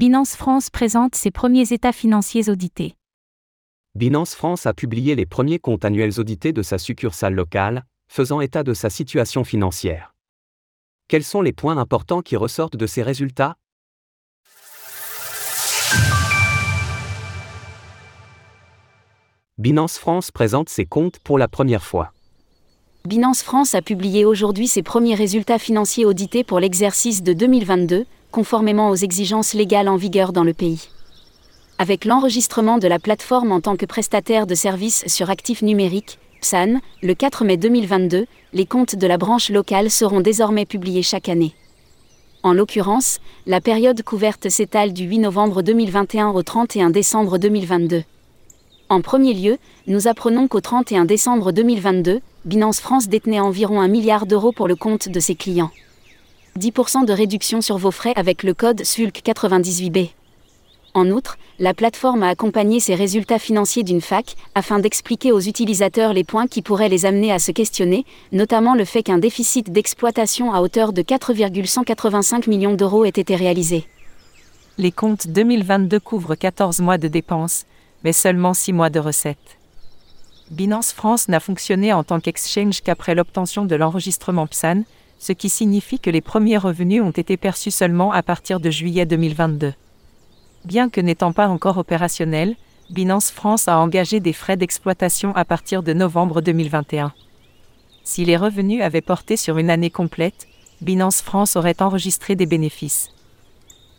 Binance France présente ses premiers états financiers audités. Binance France a publié les premiers comptes annuels audités de sa succursale locale, faisant état de sa situation financière. Quels sont les points importants qui ressortent de ces résultats? Binance France présente ses comptes pour la première fois. Binance France a publié aujourd'hui ses premiers résultats financiers audités pour l'exercice de 2022, conformément aux exigences légales en vigueur dans le pays. Avec l'enregistrement de la plateforme en tant que prestataire de services sur actifs numériques, PSAN, le 4 mai 2022, les comptes de la branche locale seront désormais publiés chaque année. En l'occurrence, la période couverte s'étale du 8 novembre 2021 au 31 décembre 2022. En premier lieu, nous apprenons qu'au 31 décembre 2022, Binance France détenait environ 1 milliard d'euros pour le compte de ses clients. 10% de réduction sur vos frais avec le code SULC98B. En outre, la plateforme a accompagné ses résultats financiers d'une fac, afin d'expliquer aux utilisateurs les points qui pourraient les amener à se questionner, notamment le fait qu'un déficit d'exploitation à hauteur de 4,185 millions d'euros ait été réalisé. Les comptes 2022 couvrent 14 mois de dépenses, mais seulement 6 mois de recettes. Binance France n'a fonctionné en tant qu'exchange qu'après l'obtention de l'enregistrement PSAN, ce qui signifie que les premiers revenus ont été perçus seulement à partir de juillet 2022. Bien que n'étant pas encore opérationnel, Binance France a engagé des frais d'exploitation à partir de novembre 2021. Si les revenus avaient porté sur une année complète, Binance France aurait enregistré des bénéfices.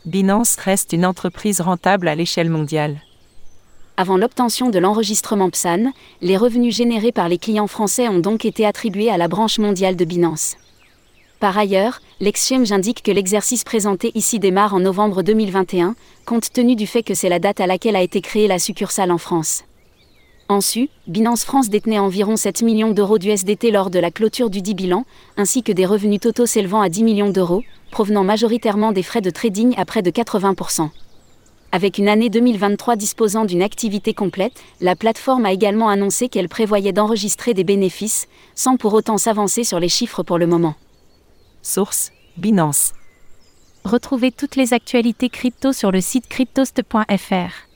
Binance reste une entreprise rentable à l'échelle mondiale. Avant l'obtention de l'enregistrement PSAN, les revenus générés par les clients français ont donc été attribués à la branche mondiale de Binance. Par ailleurs, l'exchange indique que l'exercice présenté ici démarre en novembre 2021, compte tenu du fait que c'est la date à laquelle a été créée la succursale en France. En su, Binance France détenait environ 7 millions d'euros d'USDT lors de la clôture du dit bilan, ainsi que des revenus totaux s'élevant à 10 millions d'euros, provenant majoritairement des frais de trading à près de 80%. Avec une année 2023 disposant d'une activité complète, la plateforme a également annoncé qu'elle prévoyait d'enregistrer des bénéfices, sans pour autant s'avancer sur les chiffres pour le moment. Source Binance. Retrouvez toutes les actualités crypto sur le site cryptost.fr.